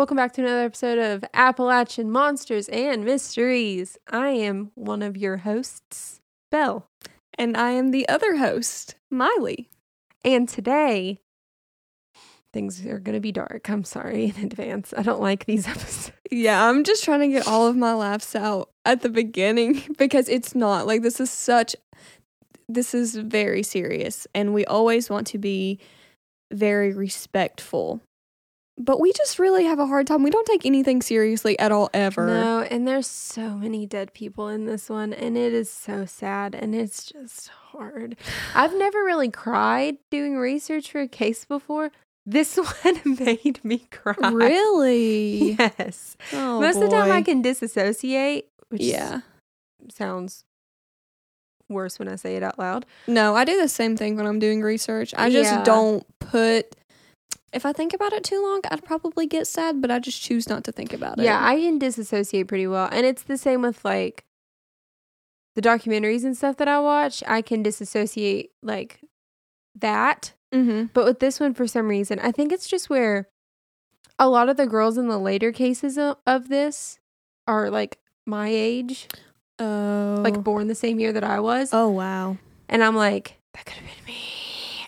welcome back to another episode of Appalachian Monsters and Mysteries. I am one of your hosts, Belle. And I am the other host, Miley. And today, things are going to be dark. I'm sorry in advance. I don't like these episodes. Yeah, I'm just trying to get all of my laughs out at the beginning because it's not like this is such this is very serious and we always want to be very respectful. But we just really have a hard time. We don't take anything seriously at all ever. No, and there's so many dead people in this one, and it is so sad, and it's just hard. I've never really cried doing research for a case before. This one made me cry. Really? Yes. Oh, Most of the time I can disassociate, which Yeah. sounds worse when I say it out loud. No, I do the same thing when I'm doing research. I just Yeah. don't put. If I think about it too long, I'd probably get sad, but I just choose not to think about it. Yeah, I can disassociate pretty well. And it's the same with like the documentaries and stuff that I watch. I can disassociate like that. Mm-hmm. But with this one, for some reason, I think it's just where a lot of the girls in the later cases of, of this are like my age, Oh. like born the same year that I was. oh wow. And I'm like, that could have been me.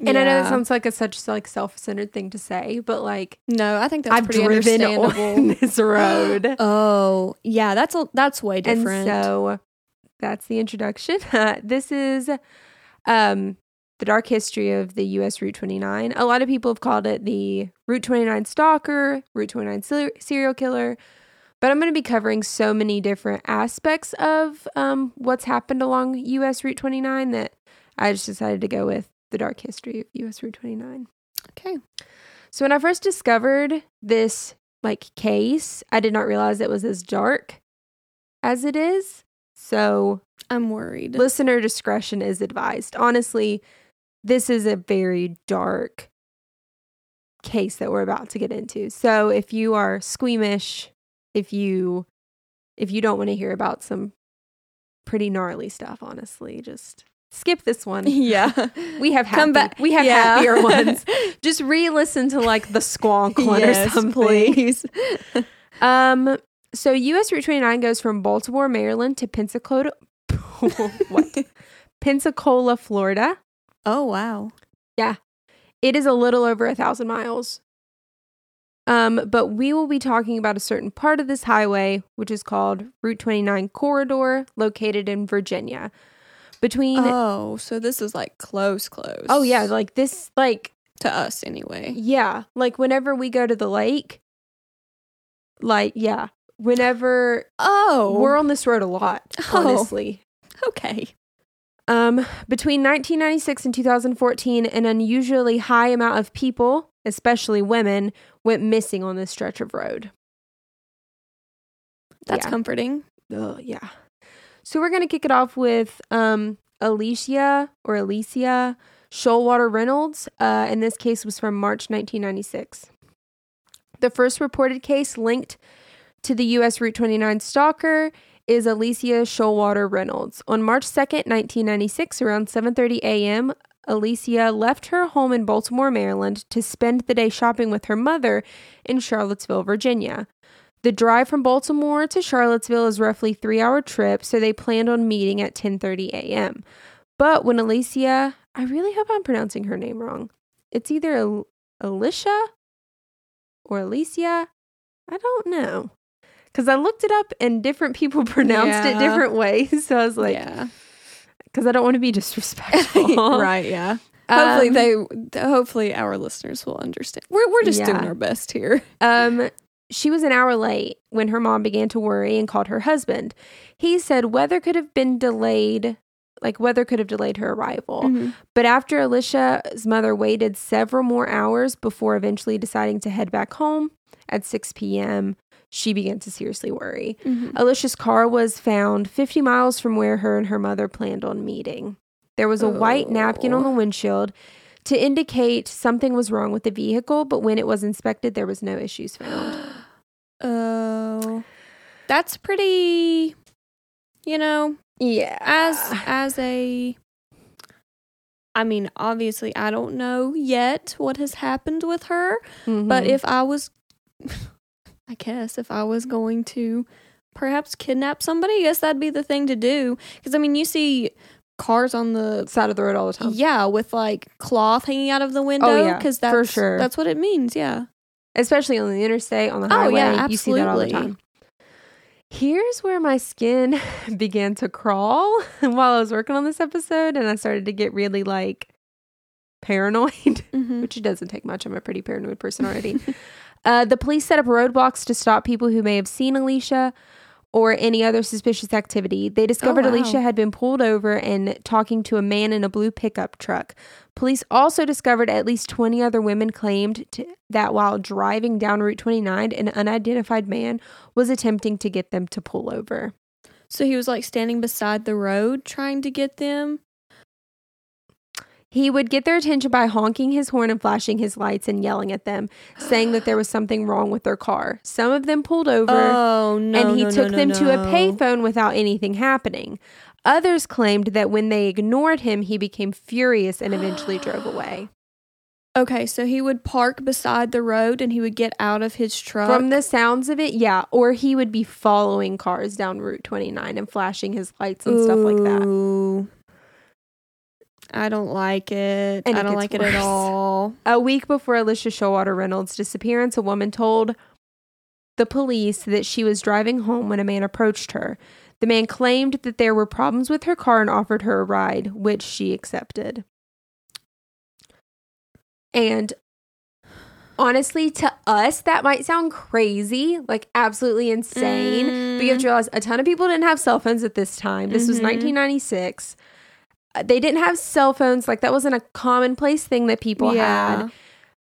And I know Yeah. that sounds like a such like self centered thing to say, but like No, I think that's I've pretty driven on this road. oh yeah, that's a that's way different. And so that's the introduction. this is um, the dark history of the U.S. Route 29. A lot of people have called it the Route 29 stalker, Route 29 ser- serial killer. But I'm going to be covering so many different aspects of um, what's happened along U.S. Route 29 that I just decided to go with the dark history of U.S. Route 29. okay. So when I first discovered this like case, I did not realize it was as dark as it is. So I'm worried. listener discretion is advised. Honestly, this is a very dark case that we're about to get into. So if you are squeamish, if you if you don't want to hear about some pretty gnarly stuff, honestly, just skip this one. yeah. We have happy, Come back. We have Yeah. happier ones. Just re-listen to like the squonk one Yes, or something. please. Um. So U.S. Route 29 goes from Baltimore, Maryland, to Pensacola. what? Pensacola, Florida. oh wow. Yeah. It is a little over a thousand miles. Um, but we will be talking about a certain part of this highway, which is called Route 29 Corridor, located in Virginia. Between Oh, so this is like close, close. oh yeah, like this, like to us anyway. Yeah, like whenever we go to the lake, like yeah, whenever Oh, we're on this road a lot, Oh. honestly. okay. Um, between 1996 and 2014, an unusually high amount of people, especially women, went missing on this stretch of road. That's Yeah. comforting. Ugh, yeah. So we're gonna kick it off with um Alicia or Alicia Showalter Reynolds. Uh, in this case was from March 1996. The first reported case linked to the U.S. Route 29 stalker is Alicia Showalter Reynolds. On March 2nd, 1996, around 7:30 a.m., Alicia left her home in Baltimore, Maryland, to spend the day shopping with her mother in Charlottesville, Virginia. The drive from Baltimore to Charlottesville is roughly three hour trip, so they planned on meeting at 10:30 a.m. But when Alicia, I really hope I'm pronouncing her name wrong. It's either Al- Alicia or Alicia. I don't know. Because I looked it up and different people pronounced it different ways. So I was like, yeah. because I don't want to be disrespectful. right. Yeah. Hopefully Um, they. Hopefully our listeners will understand. We're we're just doing our best here. Um, she was an hour late when her mom began to worry and called her husband. He said weather could have been delayed, like weather could have delayed her arrival. Mhm. But after Alicia's mother waited several more hours before eventually deciding to head back home at 6 p.m., she began to seriously worry. Mhm. Alicia's car was found 50 miles from where her and her mother planned on meeting. There was a white napkin on the Oh. windshield to indicate something was wrong with the vehicle, but when it was inspected, there was no issues found. Oh, that's pretty. You know, Yeah. as as a. I mean, obviously, I don't know yet what has happened with her, Mm-hmm. but if I was, I guess if I was going to perhaps kidnap somebody, I guess that'd be the thing to do. Because I mean, you see cars on the Side of the road all the time. yeah with like cloth hanging out of the window. yeah, because for that's sure. that's what it means. Yeah. Especially on the interstate, on the Oh, highway. yeah, You see that all the time. Here's where my skin began to crawl while I was working on this episode, and I started to get really like paranoid. Mm-hmm. which it doesn't take much. I'm a pretty paranoid person already. uh, the police set up roadblocks to stop people who may have seen Alicia or any other suspicious activity. They discovered Oh, wow. Alicia had been pulled over and talking to a man in a blue pickup truck. Police also discovered at least 20 other women claimed to, that while driving down Route 29, an unidentified man was attempting to get them to pull over. So he was like standing beside the road trying to get them. He would get their attention by honking his horn and flashing his lights and yelling at them, saying that there was something wrong with their car. Some of them pulled over Oh no! and he no, took no, them to a payphone without anything happening. Others claimed that when they ignored him, he became furious and eventually drove away. Okay, so he would park beside the road and he would get out of his truck. From the sounds of it, yeah, or he would be following cars down Route 29 and flashing his lights and stuff like that. I don't like it. And I it don't like it at all. A week before Alicia Showalter Reynolds' disappearance, a woman told the police that she was driving home when a man approached her. The man claimed that there were problems with her car and offered her a ride, which she accepted. And honestly, to us, that might sound crazy, like absolutely insane. But you have to realize a ton of people didn't have cell phones at this time. This was Mhm. 1996. They didn't have cell phones. Like that wasn't a commonplace thing that people yeah. had.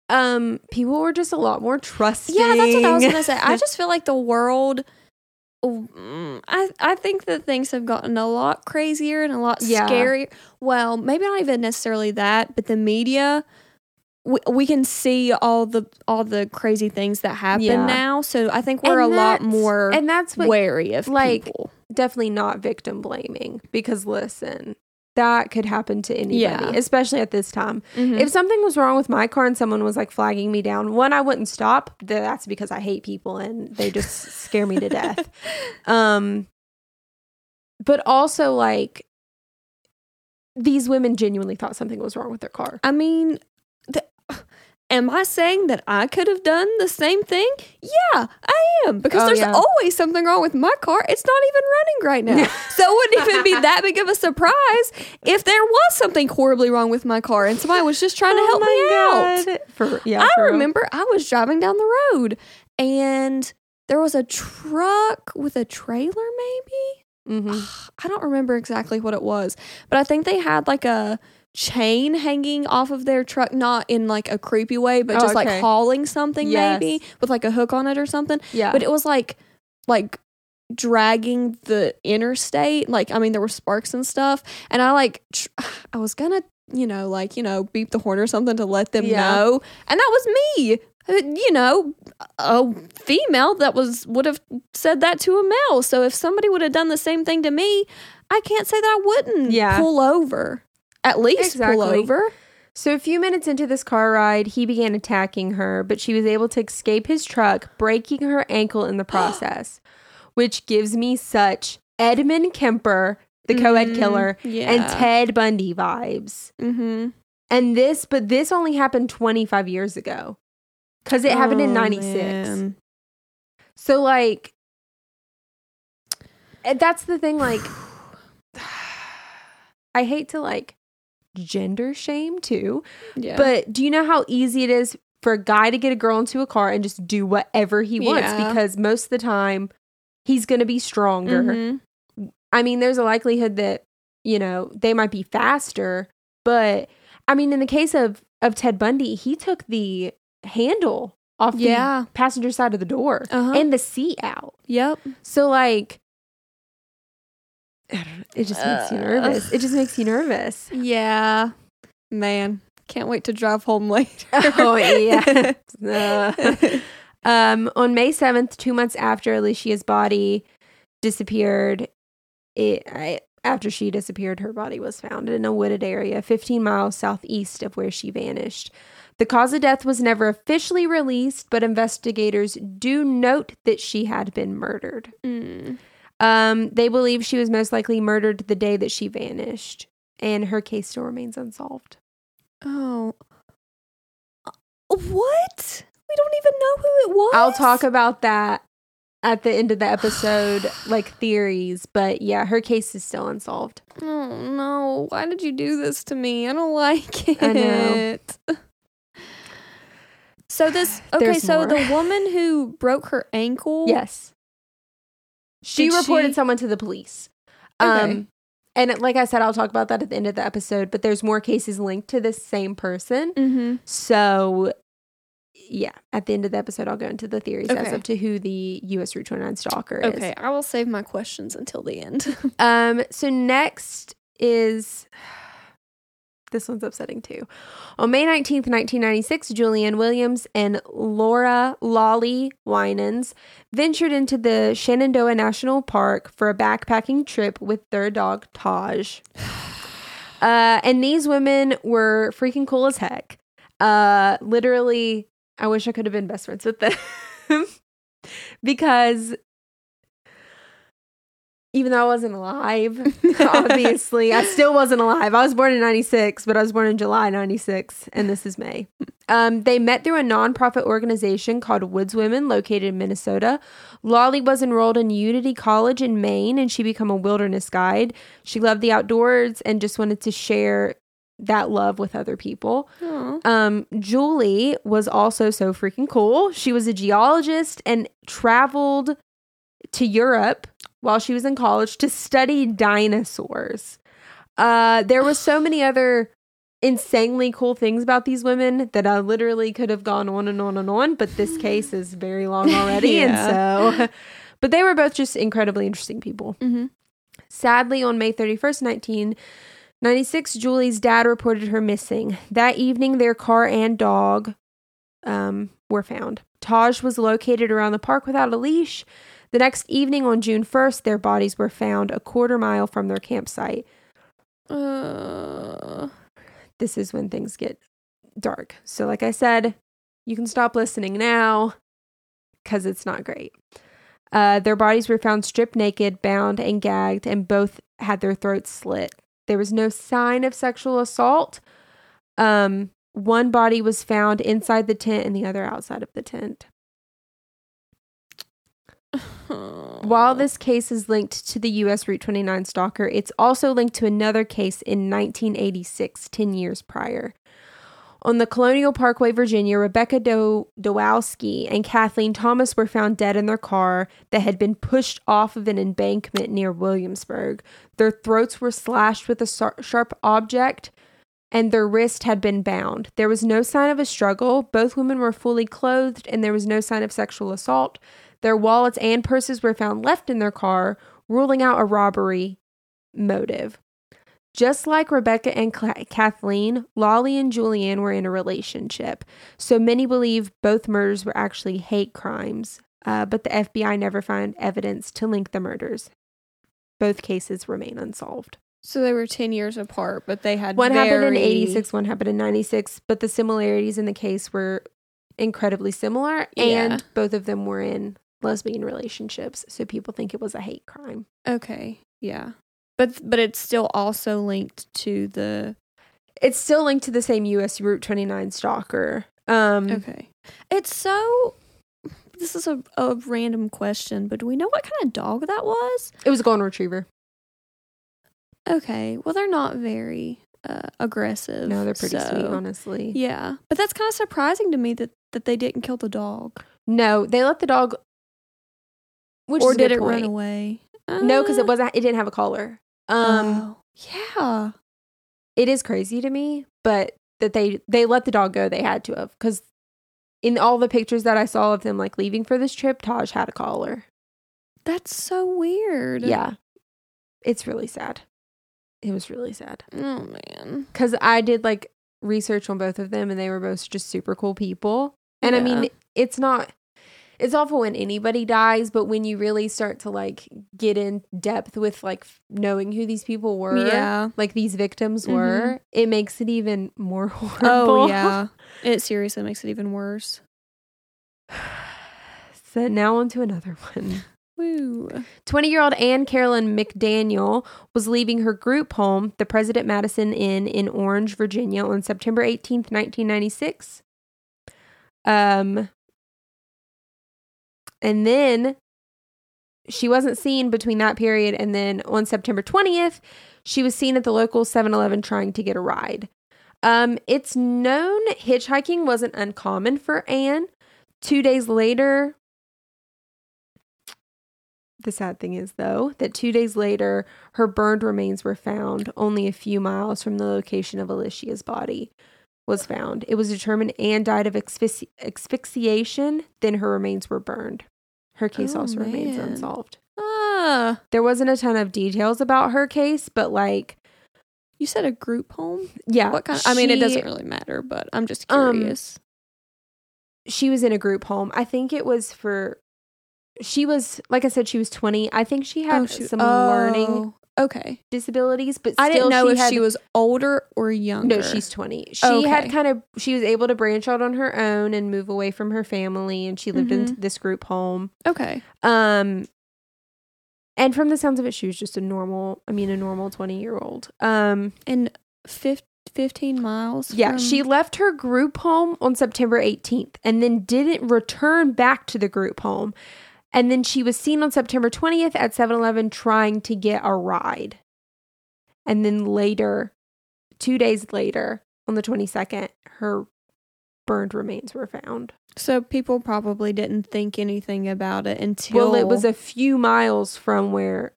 Um, people were just a lot more trusting. Yeah, that's what I was gonna say. I just feel like the world. mm, I I think that things have gotten a lot crazier and a lot Yeah. scarier. Well, maybe not even necessarily that, but the media. We, we can see all the all the crazy things that happen Yeah. now, so I think we're And a lot more and that's what wary of like, people. definitely not victim blaming because listen, that could happen to anybody, Yeah. especially at this time. Mhm. If something was wrong with my car and someone was like flagging me down, one, I wouldn't stop. That's because I hate people and they just scare me to death. Um, but also like these women genuinely thought something was wrong with their car. I mean, am I saying that I could have done the same thing? Yeah, I am because Oh, there's yeah. always something wrong with my car. It's not even running right now. so it wouldn't even be that big of a surprise if there was something horribly wrong with my car and somebody was just trying to help me out. For yeah, I for real. remember I was driving down the road and there was a truck with a trailer, maybe. Mhm. I don't remember exactly what it was, but I think they had like a chain hanging off of their truck, not in like a creepy way, but Oh, just okay. like hauling something Yes. maybe with like a hook on it or something. Yeah, But it was like, like dragging the interstate. Like, I mean, there were sparks and stuff. And I like, tr- I was gonna, you know, like, you know, beep the horn or something to let them Yeah. know. And that was me. Uh, You know, a female that was would have said that to a male. So if somebody would have done the same thing to me, I can't say that I wouldn't Yeah. pull over. At least pull over. So, a few minutes into this car ride, he began attacking her, but she was able to escape his truck, breaking her ankle in the process, which gives me such Edmund Kemper, the co ed killer, Yeah. and Ted Bundy vibes. mm-hmm. And this, but this only happened 25 years ago because it happened in Oh, 96. So, like, that's the thing, like, I hate to like gender shame too, Yeah. but do you know how easy it is for a guy to get a girl into a car and just do whatever he wants? Yeah. Because most of the time he's going to be stronger. Mhm. I mean, there's a likelihood that, you know, they might be faster, but I mean, in the case of, of Ted Bundy, he took the handle off Yeah. the passenger side of the door Uh-huh. and the seat out. Yep. So, like, I don't know, it just makes you nervous. It just makes you nervous. Yeah. Man, can't wait to drive home later. Oh, yeah. Uh, um, on May 7th, two months after Alicia's body disappeared, it, I, after she disappeared, her body was found in a wooded area 15 miles southeast of where she vanished. The cause of death was never officially released, but investigators do note that she had been murdered. Mm. Um, they believe she was most likely murdered the day that she vanished, and her case still remains unsolved. Oh. Uh, What? We don't even know who it was. I'll talk about that at the end of the episode, like theories, but yeah, her case is still unsolved. Oh no! Why did you do this to me? I don't like it. I know. So this okay. There's so more. the woman who broke her ankle. Yes. She Did reported she- someone to the police. Okay. Um, and like I said, I'll talk about that at the end of the episode, but there's more cases linked to this same person. Mm-hmm. So, yeah, at the end of the episode, I'll go into the theories as Okay. up to who the US Route 29 stalker is. Okay, I will save my questions until the end. Um, so next is this one's upsetting too. On May 19th, 1996, Julianne Williams and Laura Lolly Winans ventured into the Shenandoah National Park for a backpacking trip with their dog Taj. Uh, and these women were freaking cool as heck. Uh, literally, I wish I could have been best friends with them because even though I wasn't alive, obviously, I still wasn't alive. I was born in 96, but I was born in July 96, and this is May. Um, they met through a nonprofit organization called Woods Women located in Minnesota. Lolly was enrolled in Unity College in Maine, and she became a wilderness guide. She loved the outdoors and just wanted to share that love with other people. Um, Julie was also so freaking cool. She was a geologist and traveled to Europe while she was in college to study dinosaurs. Uh, there was so many other insanely cool things about these women that I literally could have gone on and on and on, but this case is very long already, and so. But they were both just incredibly interesting people. Mhm. Sadly, on May 31st, 1996, Julie's dad reported her missing. That evening, their car and dog um, were found. Taj was located around the park without a leash. The next evening, on June 1st, their bodies were found a quarter mile from their campsite. Uh, This is when things get dark. So, like I said, you can stop listening now because it's not great. Uh, their bodies were found stripped naked, bound, and gagged, and both had their throats slit. There was no sign of sexual assault. Um, one body was found inside the tent and the other outside of the tent. While this case is linked to the U.S. Route 29 stalker, it's also linked to another case in 1986, 10 years prior. On the Colonial Parkway, Virginia, Rebecca Do- Dowowski and Kathleen Thomas were found dead in their car that had been pushed off of an embankment near Williamsburg. Their throats were slashed with a sar- sharp object, and their wrist had been bound. There was no sign of a struggle. Both women were fully clothed, and there was no sign of sexual assault. Their wallets and purses were found left in their car, ruling out a robbery motive. Just like Rebecca and Cla- Kathleen, Lolly and Julianne were in a relationship. So many believe both murders were actually hate crimes, uh, but the FBI never found evidence to link the murders. Both cases remain unsolved. so they were ten years apart, but they had One happened in 86, one happened in 96, but the similarities in the case were incredibly similar, and Yeah. both of them were in lesbian relationships. So people think it was a hate crime. Okay, yeah, but but it's still also linked to the It's still linked to the same US Route 29 stalker. Um, Okay. It's so. This is a, a random question, but do we know what kind of dog that was? It was a golden retriever. Okay. Well, they're not very uh, aggressive. No, they're pretty sweet, honestly. Yeah, but that's kind of surprising to me that that they didn't kill the dog, No, they let the dog. Which or did it run point. away? No, because Uh, it wasn't. It didn't have a collar. Um, oh, yeah. it is crazy to me, but that they they let the dog go. They had to have because in all the pictures that I saw of them like leaving for this trip, Taj had a collar. That's so weird. Yeah, it's really sad. It was really sad Oh man. because I did like research on both of them, and they were both just super cool people. And I mean, it's not it's awful when anybody dies, but when you really start to like get in depth with like knowing who these people were, Yeah. like these victims Mhm. were, it makes it even more horrible. Oh yeah. It seriously makes it even worse. so now on to another one. Woo. 20 year old Anne Carolyn McDaniel was leaving her group home, the President Madison Inn in Orange, Virginia, on September 18th, 1996. Um, and then she wasn't seen between that period and then on September 20th, she was seen at the local 7 Eleven trying to get a ride. Um, it's known hitchhiking wasn't uncommon for Anne. Two days later, the sad thing is, though, that two days later, her burned remains were found only a few miles from the location of Alicia's body was found. It was determined Anne died of asphyxi- asphyxiation, then her remains were burned. Her case Oh, also remains unsolved. Ah. There wasn't a ton of details about her case, but like, You said a group home? yeah. What kind I mean it doesn't really matter, but I'm just Um, curious. She was in a group home. I think it was for. She was, like I said, she was 20. I think she had shoot. some learning Oh, Okay. disabilities, but I didn't know she if had, she was older or younger. No, she's 20. She Okay. had kind of she was able to branch out on her own and move away from her family and she lived Mm-hmm. in this group home. Okay. Um and from the sounds of it she was just a normal, I mean a normal 20-year-old. Um And fif- 15 miles. yeah, from- she left her group home on September 18th and then didn't return back to the group home. And then she was seen on September 20th at 7-Eleven trying to get a ride. And then later, 2 days later, on the 22nd, her burned remains were found. So people probably didn't think anything about it until Well, it was a few miles from where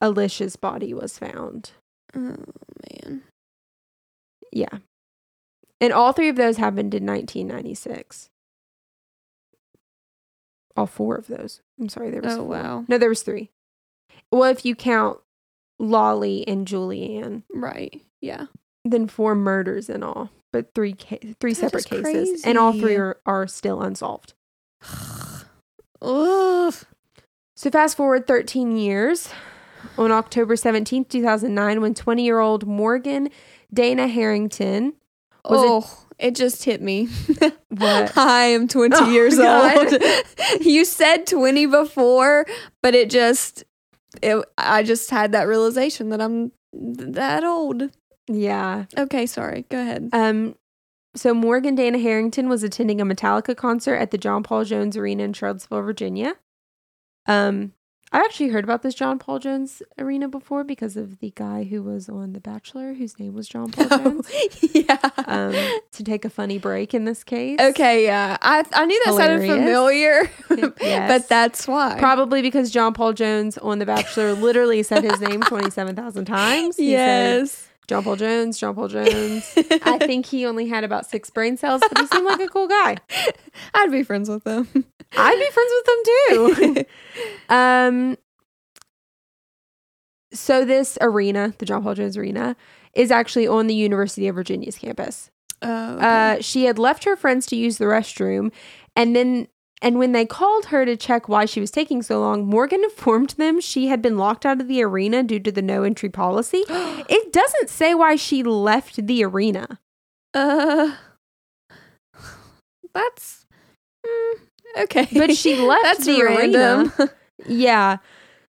Alicia's body was found. Oh man. Yeah. And all three of those happened in 1996. All four of those. I'm sorry, there was Oh four. wow. No, there was three. Well, if you count Lolly and Julianne, Right. Yeah. then four murders in all, but three ca- three That separate cases, and all three are, are still unsolved. Ugh. So fast forward 13 years. On October 17th, 2009, when 20 year old Morgan Dana Harrington Was oh, it, just hit me. What? I am 20 Oh, years God. old. you said 20 before, but it just it, I just had that realization that I'm that old. Yeah. Okay, sorry. Go ahead. Um, so Morgan Dana Harrington was attending a Metallica concert at the John Paul Jones Arena in Charlottesville, Virginia. Um, I actually heard about this John Paul Jones Arena before because of the guy who was on The Bachelor, whose name was John Paul Jones. yeah. Um, to take a funny break in this case. okay, yeah. I I knew that sounded familiar. Yes. But that's why. Probably because John Paul Jones on The Bachelor literally said his name 27,000 times. He said, yes. John Paul Jones, John Paul Jones. I think he only had about six brain cells, but he seemed like a cool guy. I'd be friends with them. I'd be friends with them too. um, so this arena, the John Paul Jones Arena, is actually on the University of Virginia's campus. Oh, okay. Uh, she had left her friends to use the restroom, and then and when they called her to check why she was taking so long, Morgan informed them she had been locked out of the arena due to the no entry policy. it doesn't say why she left the arena. Uh, that's mm, okay. But she left that's the random. arena. Yeah.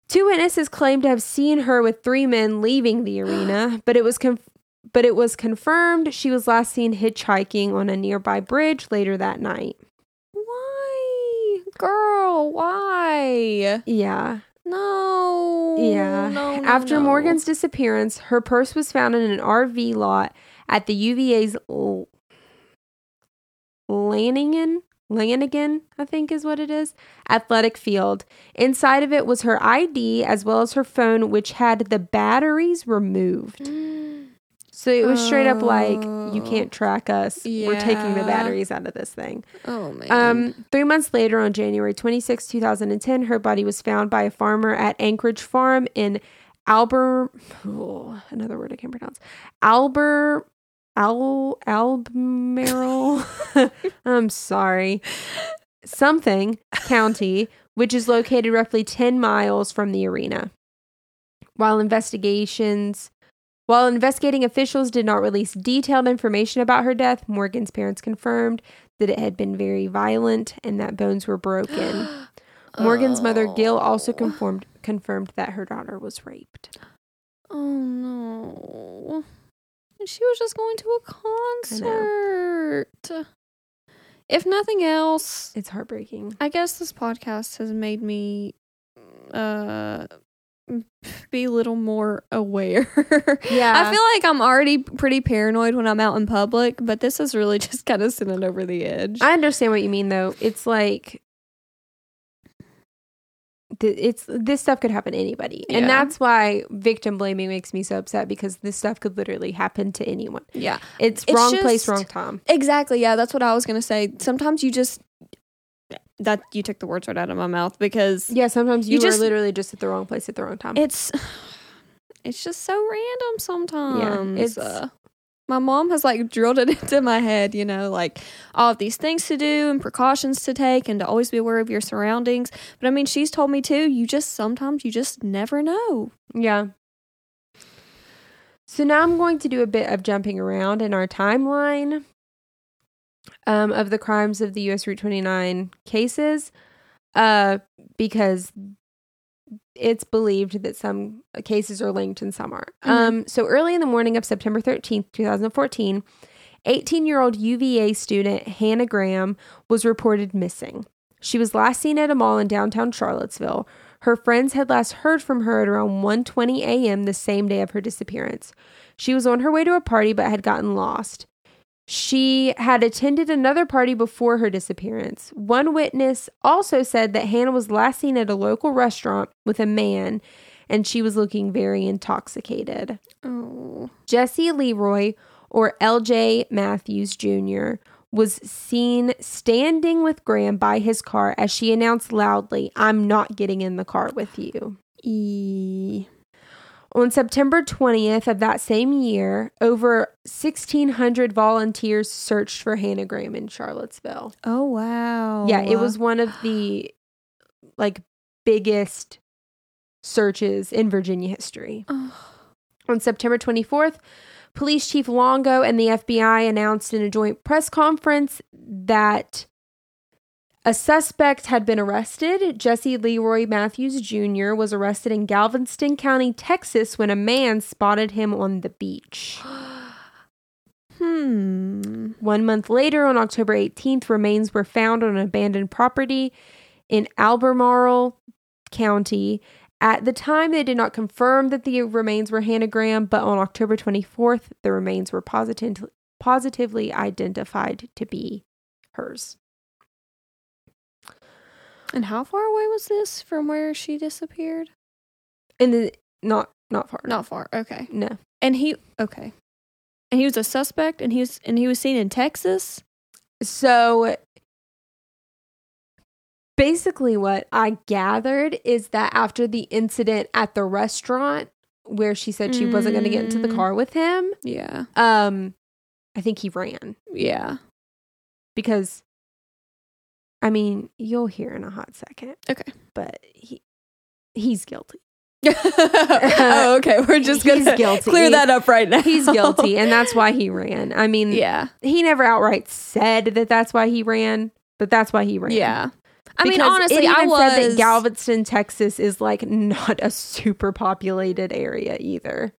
Two witnesses claimed to have seen her with three men leaving the arena, but it was conf- but it was confirmed she was last seen hitchhiking on a nearby bridge later that night. Girl? Why? Yeah. No. Yeah. No. no, After no. Morgan's disappearance, her purse was found in an RV lot at the UVA's L- Lannigan, Lannigan, I think is what it is, athletic field. Inside of it was her ID as well as her phone, which had the batteries removed. So it was straight up like, you Oh. can't track us. We're taking the batteries out of this thing. Oh man. Um, three months later, on January 26, 2010, her body was found by a farmer at Anchorage Farm in Alber. Oh, another word I can't pronounce. Alber. Al Albemarle. I'm sorry. something County, which is located roughly 10 miles from the arena. While investigations while investigating officials did not release detailed information about her death, Morgan's parents confirmed that it had been very violent and that bones were broken. Morgan's mother, Gil, also Oh. confirmed confirmed that her daughter was raped. Oh no. She was just going to a concert. If nothing else, It's heartbreaking. I guess this podcast has made me uh be a little more aware. Yeah. I feel like I'm already pretty paranoid when I'm out in public, but this is really just kind of sending over the edge. I understand what you mean though. It's like th- it's this stuff could happen to anybody. Yeah. And that's why victim blaming makes me so upset because this stuff could literally happen to anyone. yeah. It's, It's wrong place, wrong time. Exactly. Yeah, that's what I was going to say. Sometimes you just that you took the words right out of my mouth because Yeah, sometimes you, You just- literally just at the wrong place at the wrong time. it's it's just so random sometimes. it's- Uh, my mom has like drilled it into my head, you know, like all of these things to do and precautions to take and to always be aware of your surroundings. But I mean, she's told me too, you just sometimes you just never know. Yeah. So now I'm going to do a bit of jumping around in our timeline um, of the crimes of the U.S. Route 29 cases uh, because it's believed that some cases are linked and some aren't. Mhm. Um, so early in the morning of September 13th, 2014, 18 year old UVA student Hannah Graham was reported missing. She was last seen at a mall in downtown Charlottesville. Her friends had last heard from her at around 1:20 a.m. the same day of her disappearance. She was on her way to a party but had gotten lost. She had attended another party before her disappearance. One witness also said that Hannah was last seen at a local restaurant with a man and she was looking very intoxicated. Oh. Jesse Leroy, or LJ Matthews Jr., was seen standing with Graham by his car as she announced loudly, I'm not getting in the car with you. E. On September 20th of that same year, over 1,600 volunteers searched for Hannah Graham in Charlottesville. Oh wow. Yeah, it was one of the like biggest searches in Virginia history. Oh. On September 24th, Police Chief Longo and the FBI announced in a joint press conference that a suspect had been arrested. Jesse Leroy Matthews Jr. was arrested in Galveston County, Texas, when a man spotted him on the beach. Hmm. One month later, on October 18th, remains were found on an abandoned property in Albemarle County. At the time, they did not confirm that the remains were Hannah Graham, but on October 24th, the remains were positive, positively identified to be hers. And how far away was this from where she disappeared? And the, not not far. Not far. Okay. No. And he okay. And he was a suspect and he was and he was seen in Texas. So basically what I gathered is that after the incident at the restaurant where she said she wasn't going to get into the Mm. car with him, Yeah. um I think he ran Yeah. because I mean, you'll hear in a hot second. Okay. But he he's guilty. oh, okay. We're just gonna guilty. clear that up right now. He's guilty and that's why he ran. I mean, yeah. he never outright said that that's why he ran, but that's why he ran. Yeah. I mean, honestly, I was said that Galveston, Texas, is like not a super populated area either.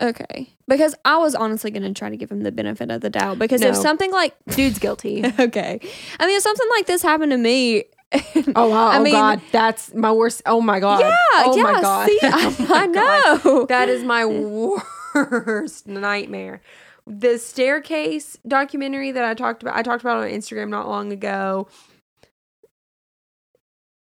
Okay because I was honestly going to try to give him the benefit of the doubt because if something like Dude's guilty. okay, I mean, if something like this happened to me, Oh wow! I oh mean- god, that's my worst. Oh my god. yeah, Oh yeah, my god. see, Oh I, my I God. know That is my worst nightmare. The staircase documentary that I talked about, I talked about on Instagram not long ago.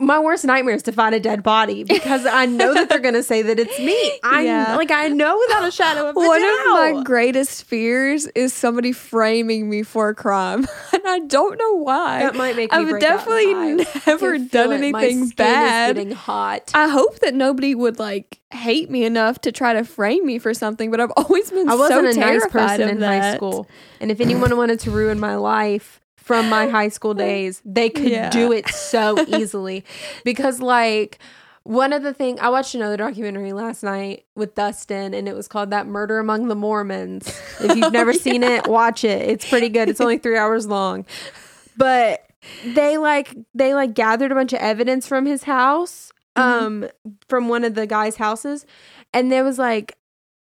My worst nightmare is to find a dead body because I know that they're going to say that it's me. I Yeah. like I know without a shadow of a One doubt. of my greatest fears is somebody framing me for a crime, and I don't know why. that might make me I've definitely. Never done anything bad. getting hot. I hope that nobody would like hate me enough to try to frame me for something, but I've always been I wasn't so a nice person in high school, and if anyone wanted to ruin my life, from my high school days. They could Yeah. do it so easily because, like, one of the thing I watched another documentary last night with Dustin, and it was called "That Murder Among the Mormons." If you've never seen it, watch it. It's pretty good. It's only three hours long, but they like they like gathered a bunch of evidence from his house, um, from one of the guys' houses, and there was like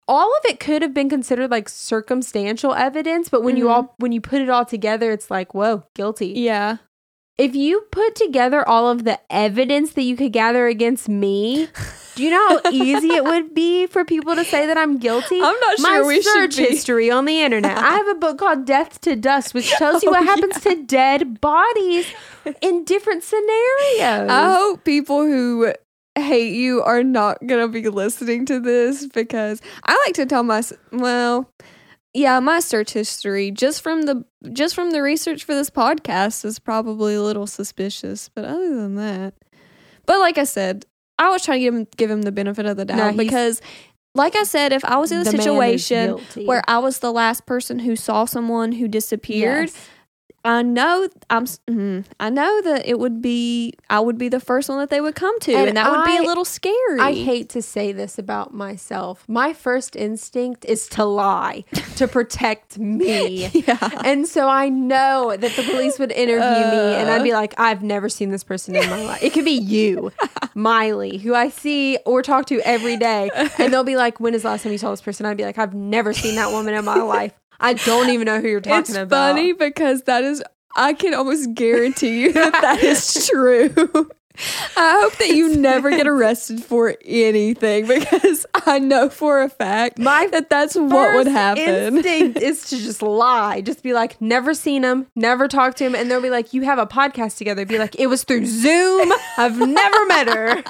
all of it could have been considered like circumstantial evidence, but when you Mhm. all when you put it all together, it's like, whoa, guilty. Yeah. If you put together all of the evidence that you could gather against me, do you know how easy it would be for people to say that I'm guilty? I'm not My sure we should be. history on the internet. I have a book called Death to Dust, which tells you Oh, what happens to dead bodies in different scenarios. I hope people who hate you are not going to be listening to this because I like to tell my well, yeah, my search history just from the just from the research for this podcast is probably a little suspicious, but other than that, but like I said, I was trying to give him give him the benefit of the doubt he's- because like I said, if I was in a situation where I was the last person who saw someone who disappeared, Yes. I know I'm. mm, I know that it would be. I would be the first one that they would come to, and, And that would be a little scary. I hate to say this about myself. My first instinct is to lie to protect me. Yeah. And so I know that the police would interview me and I'd be like, I've never seen this person in my life. It could be you, Miley, who I see or talk to every day. And they'll be like, When is the last time you saw this person? I'd be like, I've never seen that woman in my life. I don't even know who you're talking It's about. funny because that is. I can almost guarantee you that that is true. I hope that you never get arrested for anything because I know for a fact My that that's what would happen. Instinct is to just lie. Just be like, never seen him, never talked to him, and they'll be like, you have a podcast together. Be like, it was through Zoom. I've never met her.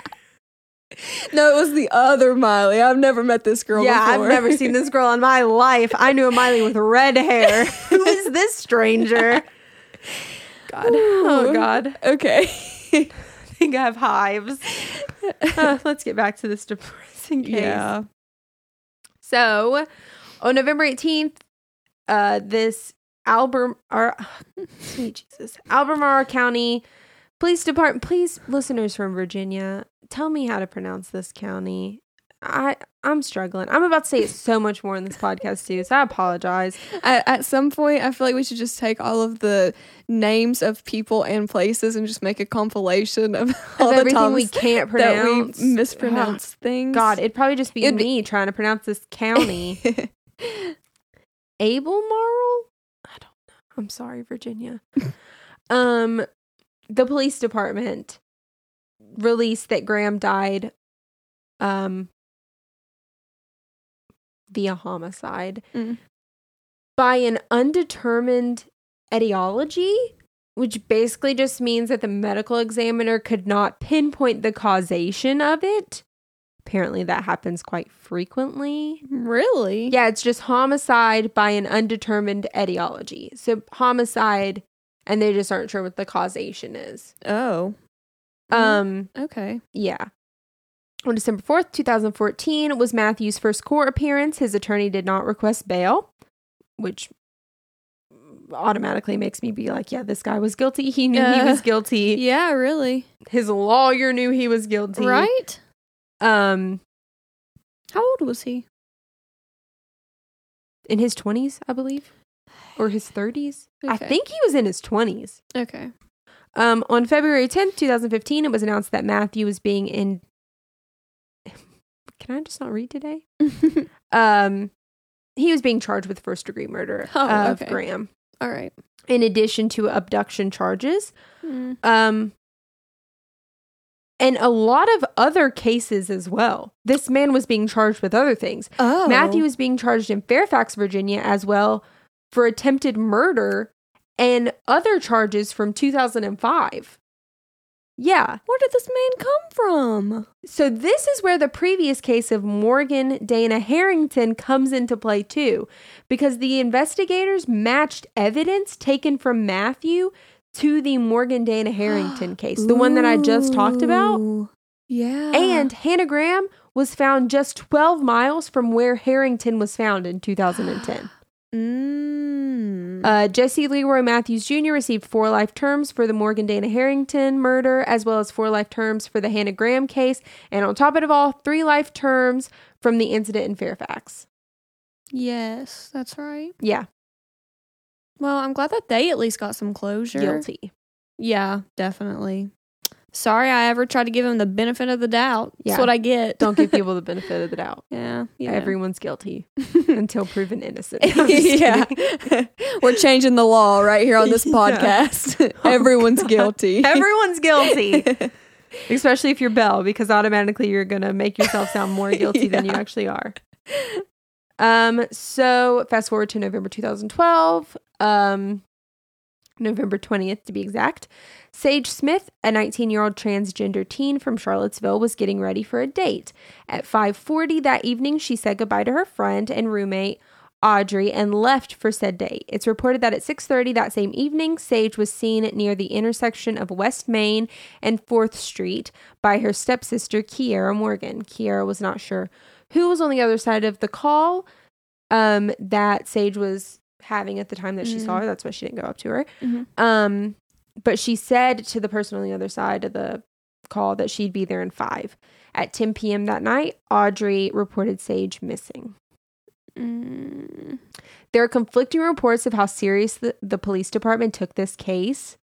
No, it was the other Miley. I've never met this girl yeah, before. I've never seen this girl in my life. I knew a Miley with red hair. Who is this stranger? God. Oh God. Okay. I think I have hives. Uh, let's get back to this depressing case. yeah. So, on November 18th, uh, this Alber, or, sweet Jesus, Albemarle County Police Department, please, listeners from Virginia, tell me how to pronounce this county. I I'm struggling. I'm about to say it so much more in this podcast too, so I apologize. At, at some point, I feel like we should just take all of the names of people and places and just make a compilation of all Of the everything times we can't that pronounce. we mispronounce things. God, it'd probably just be It'd be- me trying to pronounce this county. Abelmarl? I don't know. I'm sorry, Virginia. um, the police department released that Graham died um via homicide Mm. by an undetermined etiology, which basically just means that the medical examiner could not pinpoint the causation of it. Apparently that happens quite frequently. really? Yeah, it's just homicide by an undetermined etiology. So homicide and they just aren't sure what the causation is. Oh. Um Okay. yeah. On December 4th, 2014 was Matthew's first court appearance. His attorney did not request bail, which automatically makes me be like, yeah, this guy was guilty. He knew he Uh, was guilty. Yeah, really. His lawyer knew he was guilty. Right? Um How old was he? in his 20s, I believe, or his 30s. I think he was in his 20s. Okay. Um, on February 10th, 2015, it was announced that Matthew was being in. Can I just not read today? Um, he was being charged with first degree murder Oh, of okay. Graham, All right. in addition to abduction charges. Mm. Um, and a lot of other cases as well. This man was being charged with other things. Oh. Matthew was being charged in Fairfax, Virginia, as well for attempted murder and other charges from 2005. Yeah. Where did this man come from? So this is where the previous case of Morgan Dana Harrington comes into play too, because the investigators matched evidence taken from Matthew to the Morgan Dana Harrington case, the one that I just talked about. Yeah. And Hannah Graham was found just 12 miles from where Harrington was found in 2010. Mm. Uh, Jesse Leroy Matthews Jr. received four life terms for the Morgan Dana Harrington murder, as well as four life terms for the Hannah Graham case, and on top of it all, three life terms from the incident in Fairfax. yes, that's right. Yeah, Well, I'm glad that they at least got some closure. guilty. Yeah, definitely. Sorry I ever tried to give him the benefit of the doubt. Yeah. That's what I get. Don't give people the benefit of the doubt. yeah. Yeah. Everyone's guilty until proven innocent. Yeah. We're changing the law right here on this Yeah. podcast. Everyone's guilty. Everyone's guilty. Especially if you're Belle, because automatically you're gonna make yourself sound more guilty than you actually are. Um, so fast forward to November 2012, um, November 20th to be exact. Sage Smith, a 19-year-old transgender teen from Charlottesville, was getting ready for a date. At 5:40 that evening, she said goodbye to her friend and roommate Audrey and left for said date. It's reported that at 6:30 that same evening, Sage was seen near the intersection of West Main and 4th Street by her stepsister Kiara Morgan. Kiara was not sure who was on the other side of the call um, that Sage was having at the time that she saw Mm. her. That's why she didn't go up to her. Mhm. Um, but she said to the person on the other side of the call that she'd be there in five. At 10 p.m. that night, Audrey reported Sage missing. Mm. There are conflicting reports of how serious the, the police department took this case.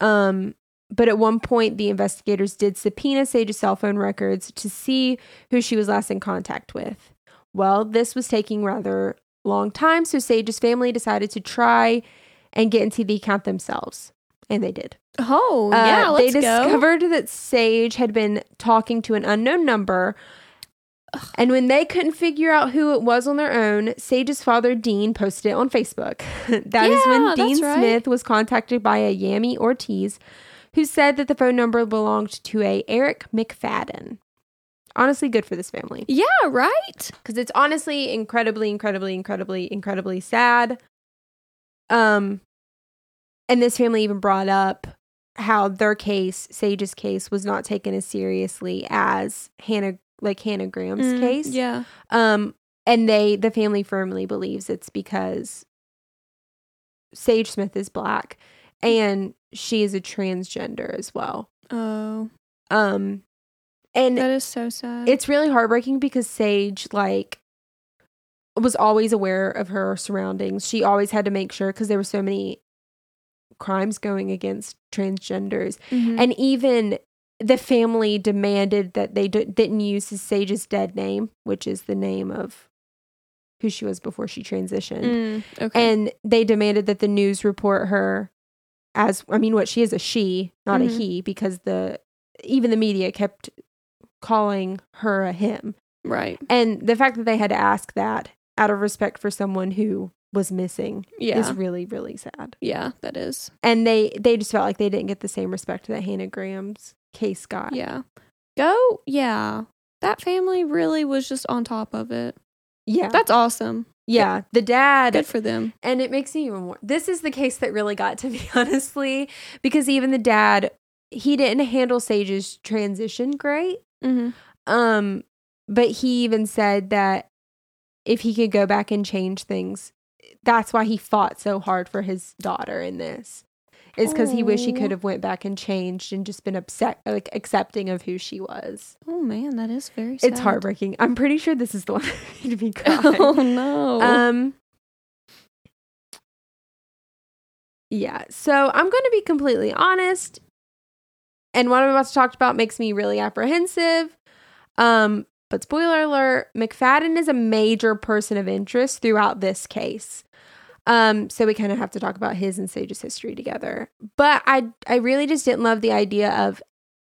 Um, but at one point, the investigators did subpoena Sage's cell phone records to see who she was last in contact with. Well, this was taking rather long time, so Sage's family decided to try and get into the account themselves, and they did. Oh, Uh, yeah, let's they go. discovered that Sage had been talking to an unknown number. And when they couldn't figure out who it was on their own, Sage's father, Dean, posted it on Facebook. That is Yeah, when Dean right. Smith was contacted by a Yami Ortiz, who said that the phone number belonged to a Eric McFadden. Honestly, good for this family yeah, right? because it's honestly incredibly, incredibly, incredibly, incredibly sad. Um, and this family even brought up how their case, Sage's case, was not taken as seriously as Hannah, like Hannah Graham's Mm, case. Yeah. Um, and they, the family firmly believes it's because Sage Smith is black and she is a transgender as well. Oh, Um, and that is so sad. it's really heartbreaking because Sage like was always aware of her surroundings. She always had to make sure because there were so many crimes going against transgenders, Mhm. and even the family demanded that they d- didn't use Sage's dead name, which is the name of who she was before she transitioned. Mm, okay. And they demanded that the news report her as I mean what she is a she, not Mhm. a he because the even the media kept calling her a him. right. And the fact that they had to ask that out of respect for someone who was missing Yeah. is really really sad. yeah, that is. And they they just felt like they didn't get the same respect that Hannah Graham's case got. Yeah. Go. Yeah. That family really was just on top of it. Yeah. That's awesome. yeah. The dad Good for them. And it makes me even more. This is the case that really got to me, honestly, because even the dad, he didn't handle Sage's transition great. Mm-hmm. Um, but he even said that if he could go back and change things, that's why he fought so hard for his daughter in this. Is because he wished he could have went back and changed and just been upset, like accepting of who she was. Oh man, that is very. Sad. It's heartbreaking. I'm pretty sure this is the one that made me cry. oh no. Um Yeah, so I'm going to be completely honest. And what I'm about to talk about makes me really apprehensive. Um, but spoiler alert, McFadden is a major person of interest throughout this case. Um, so we kind of have to talk about his and Sage's history together. But I I really just didn't love the idea of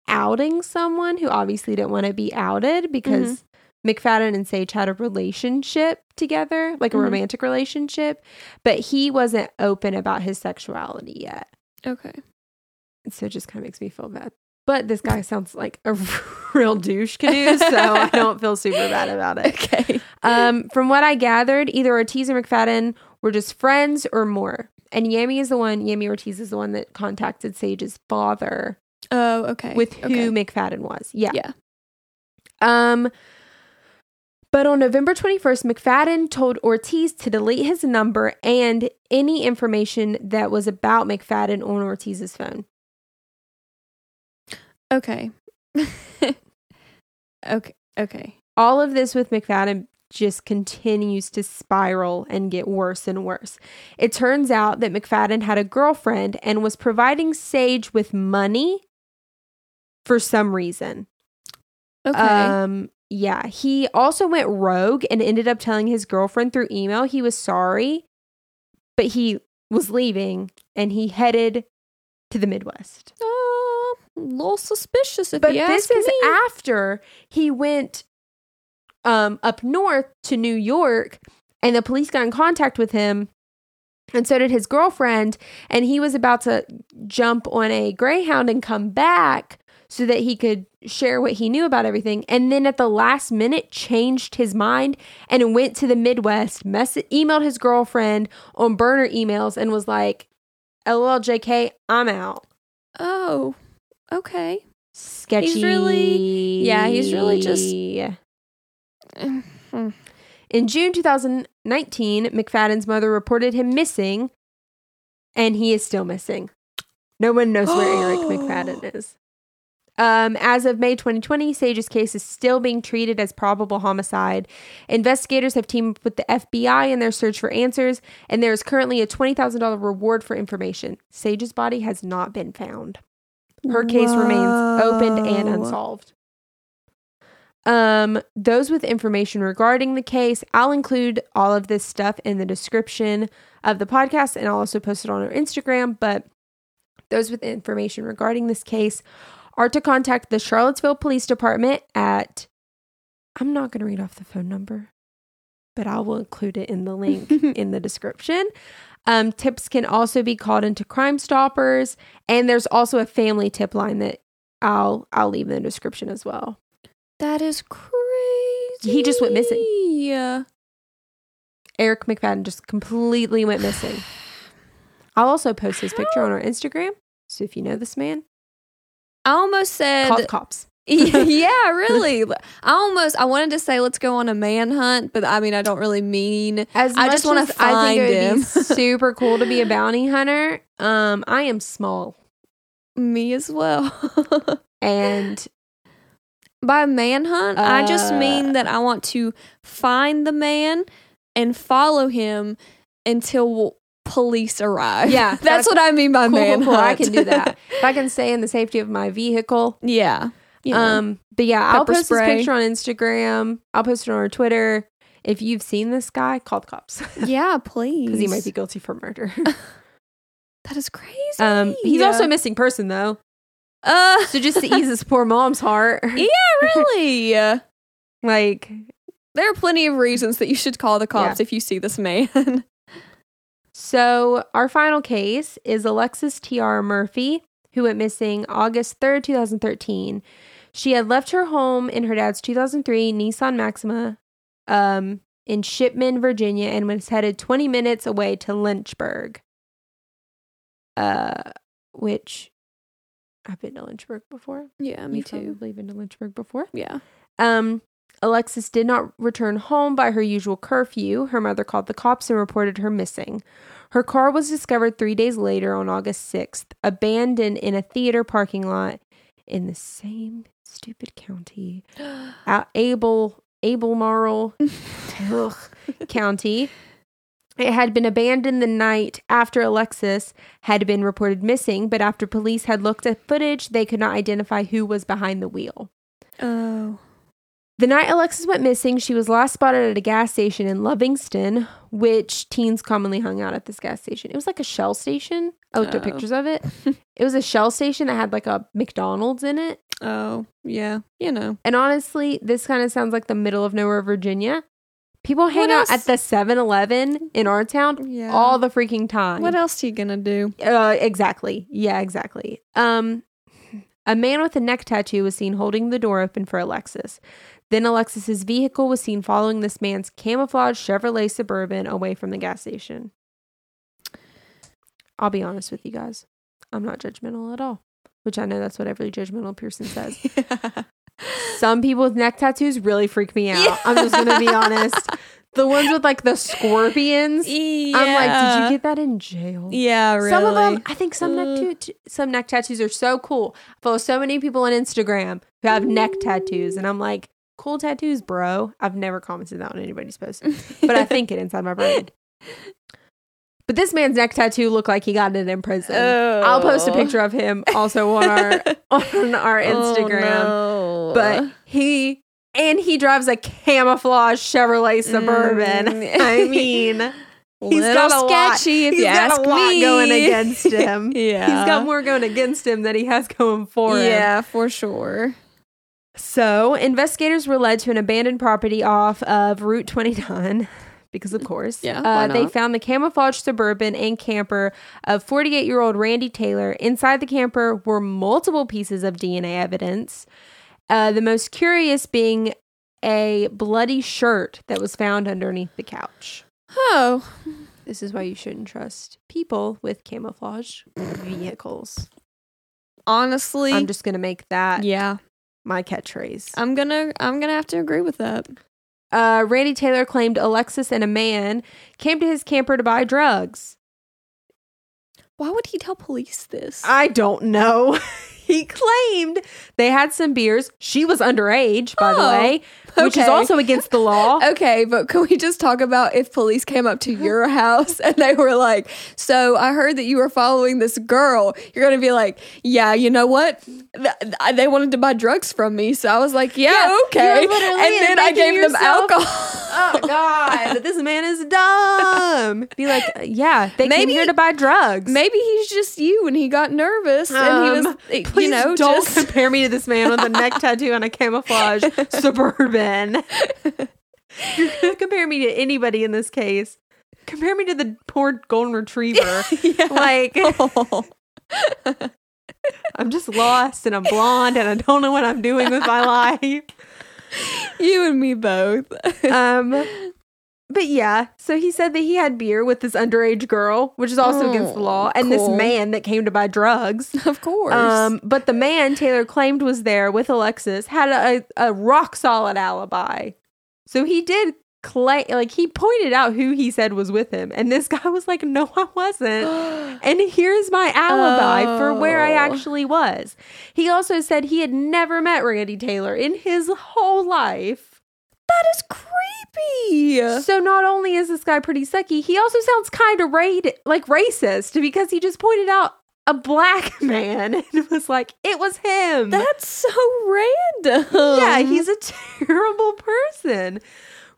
outing someone who obviously didn't want to be outed because McFadden and Sage had a relationship together, like a Mhm. romantic relationship, but he wasn't open about his sexuality yet. okay. So it just kind of makes me feel bad. But this guy sounds like a real douche canoe, so I don't feel super bad about it. Okay. Um, from what I gathered, either Ortiz or McFadden were just friends or more. And Yami is the one, Yami Ortiz is the one that contacted Sage's father Oh, okay. with who Okay. McFadden was. Yeah. Yeah. Um, But on November 21st, McFadden told Ortiz to delete his number and any information that was about McFadden on Ortiz's phone. Okay. okay. Okay. All of this with McFadden just continues to spiral and get worse and worse. It turns out that McFadden had a girlfriend and was providing Sage with money for some reason. Okay. Um yeah, he also went rogue and ended up telling his girlfriend through email he was sorry, but he was leaving and he headed to the Midwest. uh, a little suspicious if But you this ask is me. after he went um up north to New York and the police got in contact with him and so did his girlfriend and he was about to jump on a greyhound and come back so that he could share what he knew about everything and then at the last minute changed his mind and went to the midwest mess- emailed his girlfriend on burner emails and was like lol jk i'm out oh. Okay. sketchy really- yeah, he's really just-. In June 2019, McFadden's mother reported him missing, and he is still missing. No one knows where Eric McFadden is. Um, as of May 2020, Sage's case is still being treated as probable homicide. Investigators have teamed up with the FBI in their search for answers, and there is currently a $20,000 reward for information. Sage's body has not been found. Her case remains opened and unsolved. Um, those with information regarding the case, I'll include all of this stuff in the description of the podcast and I'll also post it on our Instagram. But those with information regarding this case are to contact the Charlottesville Police Department at I'm not going to read off the phone number, but I will include it in the link in the description. Um, tips can also be called into Crime Stoppers, and there's also a family tip line that I'll I'll leave in the description as well. That is crazy. He just went missing. Yeah. Eric McFadden just completely went missing. I'll also post his picture on our Instagram. So if you know this man, I almost said call the cops. yeah, really. I almost I wanted to say let's go on a manhunt, but I mean I don't really mean As I just wanna as I think it would find be him. super cool to be a bounty hunter. Um, I am small, me as well. and By manhunt, I just Uh, mean that I want to find the man and follow him until police arrive. Yeah, that's, what I mean by cool, manhunt. cool. I can do that if I can stay in the safety of my vehicle. yeah. You know. Um, but yeah, I'll post spray. his picture on Instagram. I'll post it on our Twitter. If you've seen this guy, call the cops yeah, please. because he might be guilty for murder. That is crazy. Um, he's Yeah. also a missing person though. Uh So just to ease his poor mom's heart, Yeah, really. like There are plenty of reasons that you should call the cops if you see this man. so. Our final case is Alexis T.R. Murphy, who went missing August third, two thousand thirteen. She had left her home in her dad's two thousand three Nissan Maxima, um, in Shipman, Virginia, and was headed twenty minutes away to Lynchburg. Uh, which I've been to Lynchburg before. yeah, me You've too. Probably been to Lynchburg before. Yeah. Um, Alexis did not return home by her usual curfew. Her mother called the cops and reported her missing. Her car was discovered three days later on August 6th, abandoned in a theater parking lot in the same stupid county, Abel, Abelmarl ugh, County. It had been abandoned the night after Alexis had been reported missing, but after police had looked at footage, they could not identify who was behind the wheel. Oh. The night Alexis went missing, she was last spotted at a gas station in Lovingston, which teens commonly hung out at this gas station. It was like a Shell station. I looked at Oh. pictures of it. it was a Shell station that had like a McDonald's in it. Oh, yeah. You know. And honestly, this kind of sounds like the middle of nowhere, Virginia. People hang out at the 7 Eleven in our town Yeah. all the freaking time. What else are you gonna do? Uh, exactly. Yeah, exactly. Um, a man with a neck tattoo was seen holding the door open for Alexis. Then Alexis's vehicle was seen following this man's camouflage Chevrolet Suburban away from the gas station. I'll be honest with you guys. I'm not judgmental at all, which I know that's what every judgmental person says. Some people with neck tattoos really freak me out. I'm just gonna be honest. The ones with like the scorpions. Yeah. I'm like, did you get that in jail? Yeah, really. Some of them, I think some neck Ugh. some neck tattoos are so cool. I follow so many people on Instagram who have neck tattoos, and I'm like, cool tattoos, bro. I've never commented that on anybody's post, but I think it inside my brain. But this man's neck tattoo looked like he got it in prison. I'll post a Oh. picture of him also on our on our Instagram. Oh, no. But he and he drives a camouflage Chevrolet Suburban. Mm. I mean, he's got a lot. sketchy if he's you got ask a lot me. going against him. yeah, He's got more going against him than he has going for him. Yeah, for sure. So, investigators were led to an abandoned property off of Route 29 because, of course, Yeah, uh, they found the camouflage suburban and camper of 48 year old Randy Taylor. Inside the camper were multiple pieces of DNA evidence. Uh, the most curious being a bloody shirt that was found underneath the couch. Oh, This is why you shouldn't trust people with camouflage vehicles. honestly, I'm just going to make that yeah, my catchphrase. I'm gonna I'm gonna have to agree with that. Uh, Randy Taylor claimed Alexis and a man came to his camper to buy drugs. Why would he tell police this? I don't know. he claimed they had some beers. She was underage, by the Oh, way, which is also against the law. Okay, but can we just talk about if police came up to your house and they were like, "So I heard that you were following this girl." You're gonna be like, "Yeah, you know what? Th- th- They wanted to buy drugs from me, so I was like, yeah, Yeah, okay." And then I gave them alcohol. Oh God, this man is dumb. Be like, yeah, they Maybe- came here to buy drugs. Maybe he's just you, and he got nervous, and he was, Um, you know, don't just compare me to this man with a neck tattoo and a camouflage suburban. Gonna compare me to anybody in this case. Compare me to the poor golden retriever. Yeah. Like Oh. I'm just lost and I'm blonde and I don't know what I'm doing with my life. you and me both. Um but yeah, so he said that he had beer with this underage girl, which is also against the law, and this man that came to buy drugs. of course. Um, but the man Taylor claimed was there with Alexis had a, a rock solid alibi. So he did claim, like, he pointed out who he said was with him. And this guy was like, no, I wasn't. And here's my alibi for where I Oh. actually was. He also said he had never met Randy Taylor in his whole life. That is creepy. So not only is this guy pretty sucky, he also sounds kind of ra- like racist because he just pointed out a black man and was like, it was him. That's so random. yeah, he's a terrible person.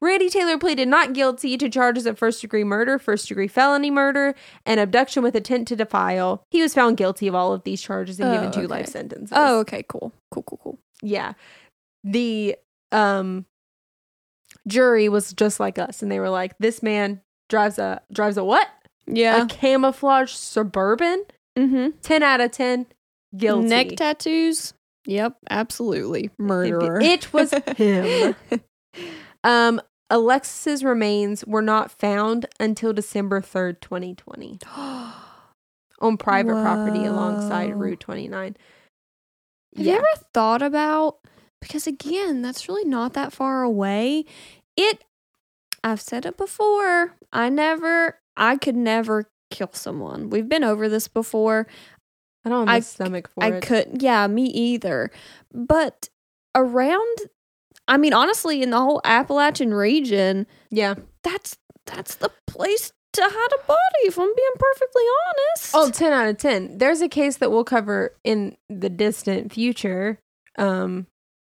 Randy Taylor pleaded not guilty to charges of first degree murder, first degree felony murder, and abduction with intent to defile. He was found guilty of all of these charges and Oh, given two okay. life sentences. Oh, okay, cool. Cool, cool, cool. yeah. The um jury was just like us and they were like this man drives a drives a what? Yeah. A camouflage suburban? Mm-hmm. 10 out of 10 guilty. Neck tattoos. Yep, absolutely. Murderer. It was him. Um, Alexis's remains were not found until December 3rd, 2020, on private property alongside Route 29. Have you ever thought about because again, that's really not that far away. It I've said it before. I never I could never kill someone. We've been over this before. I don't have I the stomach for I it. couldn't yeah, me either. But around I mean honestly in the whole Appalachian region, yeah. that's that's the place to hide a body if I'm being perfectly honest. Oh, 10 out of 10. There's a case that we'll cover in the distant future, um,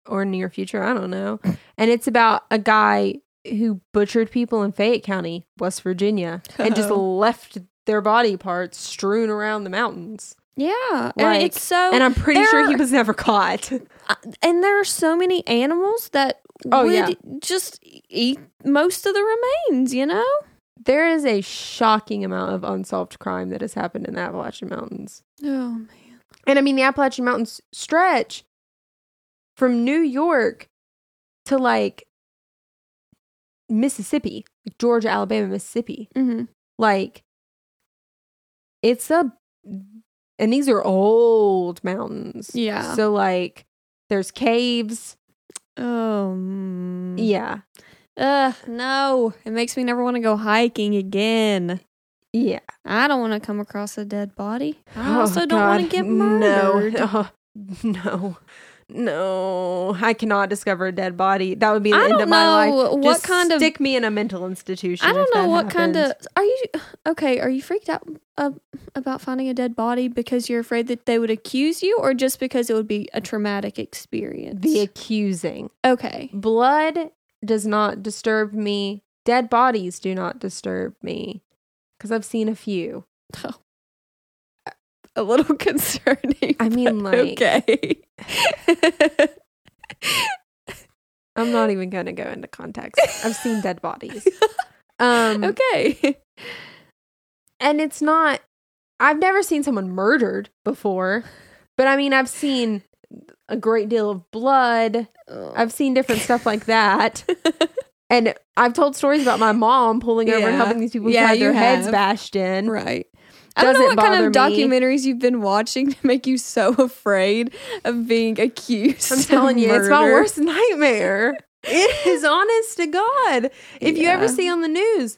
or near future. I don't know. And it's about a guy who butchered people in Fayette County, West Virginia, and just left their body parts strewn around the mountains. yeah. and like- it's so And I'm pretty sure he was never caught. And there are so many animals that Oh, would yeah. just eat most of the remains, you know? there is a shocking amount of unsolved crime that has happened in the Appalachian Mountains. Oh man. And I mean, the Appalachian Mountains stretch from New York to like Mississippi, like Georgia, Alabama, Mississippi. hmm Like, it's a, and these are old mountains. Yeah. So, like, there's caves, Oh. mm. Yeah. Ugh, no. It makes me never want to go hiking again. Yeah. I don't want to come across a dead body. I Oh, also don't want to get murdered. No. no. No. I cannot discover a dead body. That would be the I end of my life. what Just kind of stick me in a mental institution. I don't know what kind of are you okay? Are you freaked out uh, about finding a dead body because you're afraid that they would accuse you, or just because it would be a traumatic experience? the accusing. okay, Blood does not disturb me. Dead bodies do not disturb me because I've seen a few. a little concerning. I mean, like- okay. I'm not even going to go into context. I've seen dead bodies. Um, okay. and it's not I've never seen someone murdered before, but I mean I've seen a great deal of blood. I've seen different stuff like that. And I've told stories about my mom pulling over and helping these people who Yeah, had their you heads bashed in. right. I don't know what kind of me. documentaries you've been watching to make you so afraid of being accused. I'm telling you, it's my worst nightmare. it is honest to God. If you ever see on the news,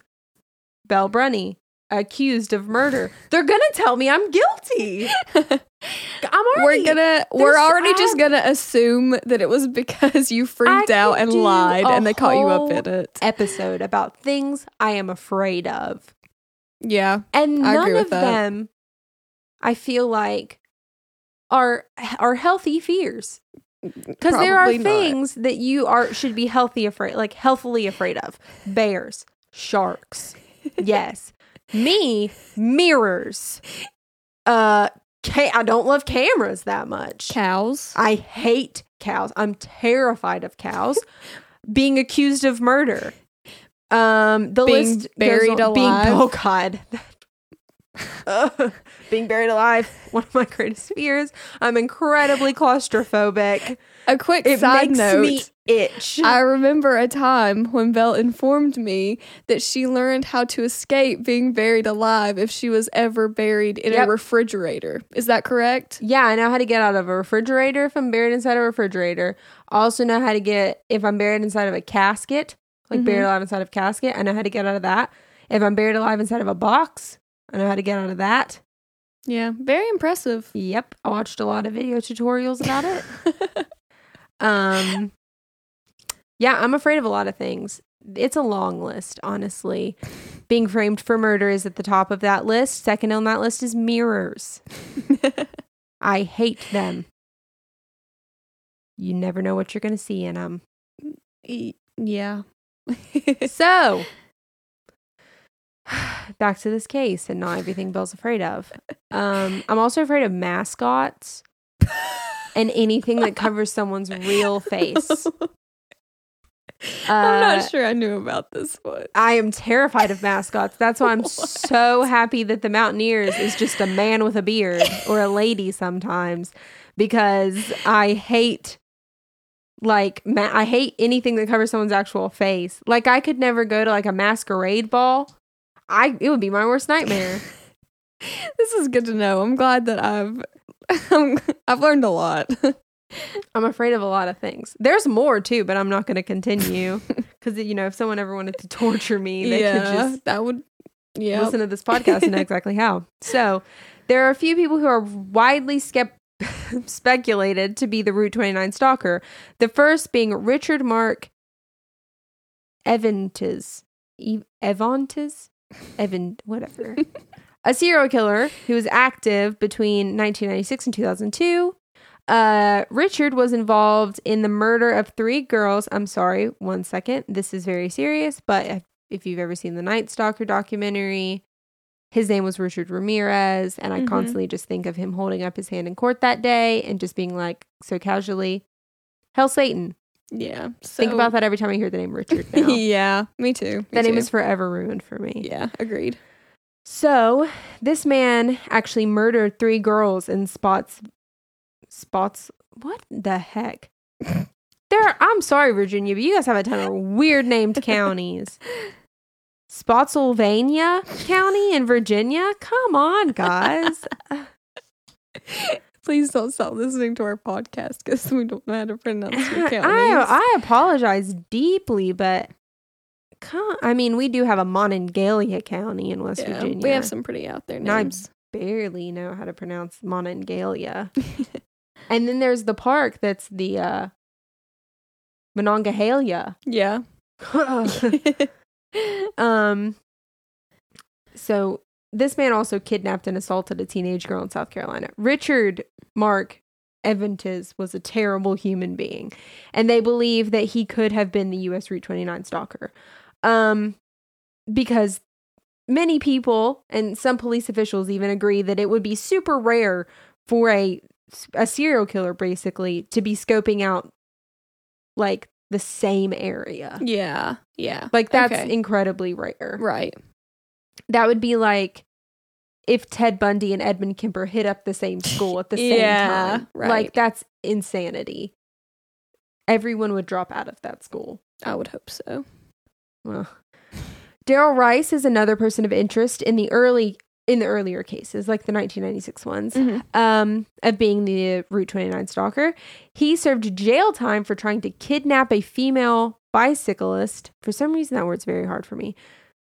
Belle Brunny accused of murder, they're gonna tell me I'm guilty. I'm already we're gonna we're already just gonna assume that it was because you freaked out and lied and they caught you up in it. episode about things I am afraid of. Yeah. And I none of that. them I feel like are are healthy fears. Because there are not. things that you are should be healthy afraid like healthily afraid of. Bears, sharks. yes. Me, mirrors. Uh ca- I don't love cameras that much. Cows. I hate cows. I'm terrified of cows. being accused of murder. Um, the Being list goes buried Being, alive. oh God. Being buried alive, one of my greatest fears. I'm incredibly claustrophobic. A quick It side makes note. me itch. I remember a time when Belle informed me that she learned how to escape being buried alive if she was ever buried in Yep. a refrigerator. Is that correct? yeah, I know how to get out of a refrigerator if I'm buried inside a refrigerator. I also know how to get if I'm buried inside of a casket, like Mhm. buried alive inside of a casket. I know how to get out of that. If I'm buried alive inside of a box, I know how to get out of that. Yeah, very impressive. Yep, I watched a lot of video tutorials about it. um, yeah, I'm afraid of a lot of things. It's a long list, honestly. Being framed for murder is at the top of that list. Second on that list is mirrors. I hate them. You never know what you're going to see in them. Yeah. So, back to this case and not everything Belle's afraid of. Um, I'm also afraid of mascots and anything that covers someone's real face. I'm Uh, not sure I knew about this one. I am terrified of mascots. That's why I'm so happy that the Mountaineers is just a man with a beard or a lady sometimes because I hate like ma- I hate anything that covers someone's actual face. Like I could never go to like a masquerade ball. I it would be my worst nightmare. This is good to know. I'm glad that I've I've learned a lot. I'm afraid of a lot of things. There's more too, but I'm not going to continue because you know if someone ever wanted to torture me, they could just that would yeah. listen to this podcast and know exactly how. So, there are a few people who are widely skep- speculated to be the Route 29 stalker. The first being Richard Mark Evantes. E- Evantes? Evan, whatever. a serial killer who was active between 1996 and 2002. Uh, Richard was involved in the murder of three girls. I'm sorry, one second. This is very serious, but if, if you've ever seen the Night Stalker documentary, his name was Richard Ramirez. And I Mhm. constantly just think of him holding up his hand in court that day and just being like so casually, Hell Satan. yeah. Think about that every time I hear the name Richard yeah, me too. me that name is forever ruined for me. Yeah, agreed. So this man actually murdered three girls in spots. Spots. What the heck? There. I'm sorry, Virginia, but you guys have a ton of weird named counties. Spotsylvania County in Virginia. Come on, guys. Please don't stop listening to our podcast because we don't know how to pronounce your counties. I I apologize deeply, but con- I mean we do have a Monongalia County in West Yeah, Virginia. we have some pretty out there And I names. barely know how to pronounce Monongalia. and then there's the park that's the uh Monongahela. yeah. um so this man also kidnapped and assaulted a teenage girl in South Carolina. Richard Mark Evonitz was a terrible human being, and they believe that he could have been the U.S. Route 29 stalker, um, because many people and some police officials even agree that it would be super rare for a a serial killer basically to be scoping out like the same area. yeah. Yeah. Like that's Okay. incredibly rare. right. That would be like if Ted Bundy and Edmund Kemper hit up the same school at the same Yeah, time. right. Like that's insanity. Everyone would drop out of that school. I would hope so. Well, Darrell Rice is another person of interest in the early in the earlier cases, like the 1996 ones, um, of being the Route 29 stalker. He served jail time for trying to kidnap a female bicyclist. For some reason, that word's very hard for me.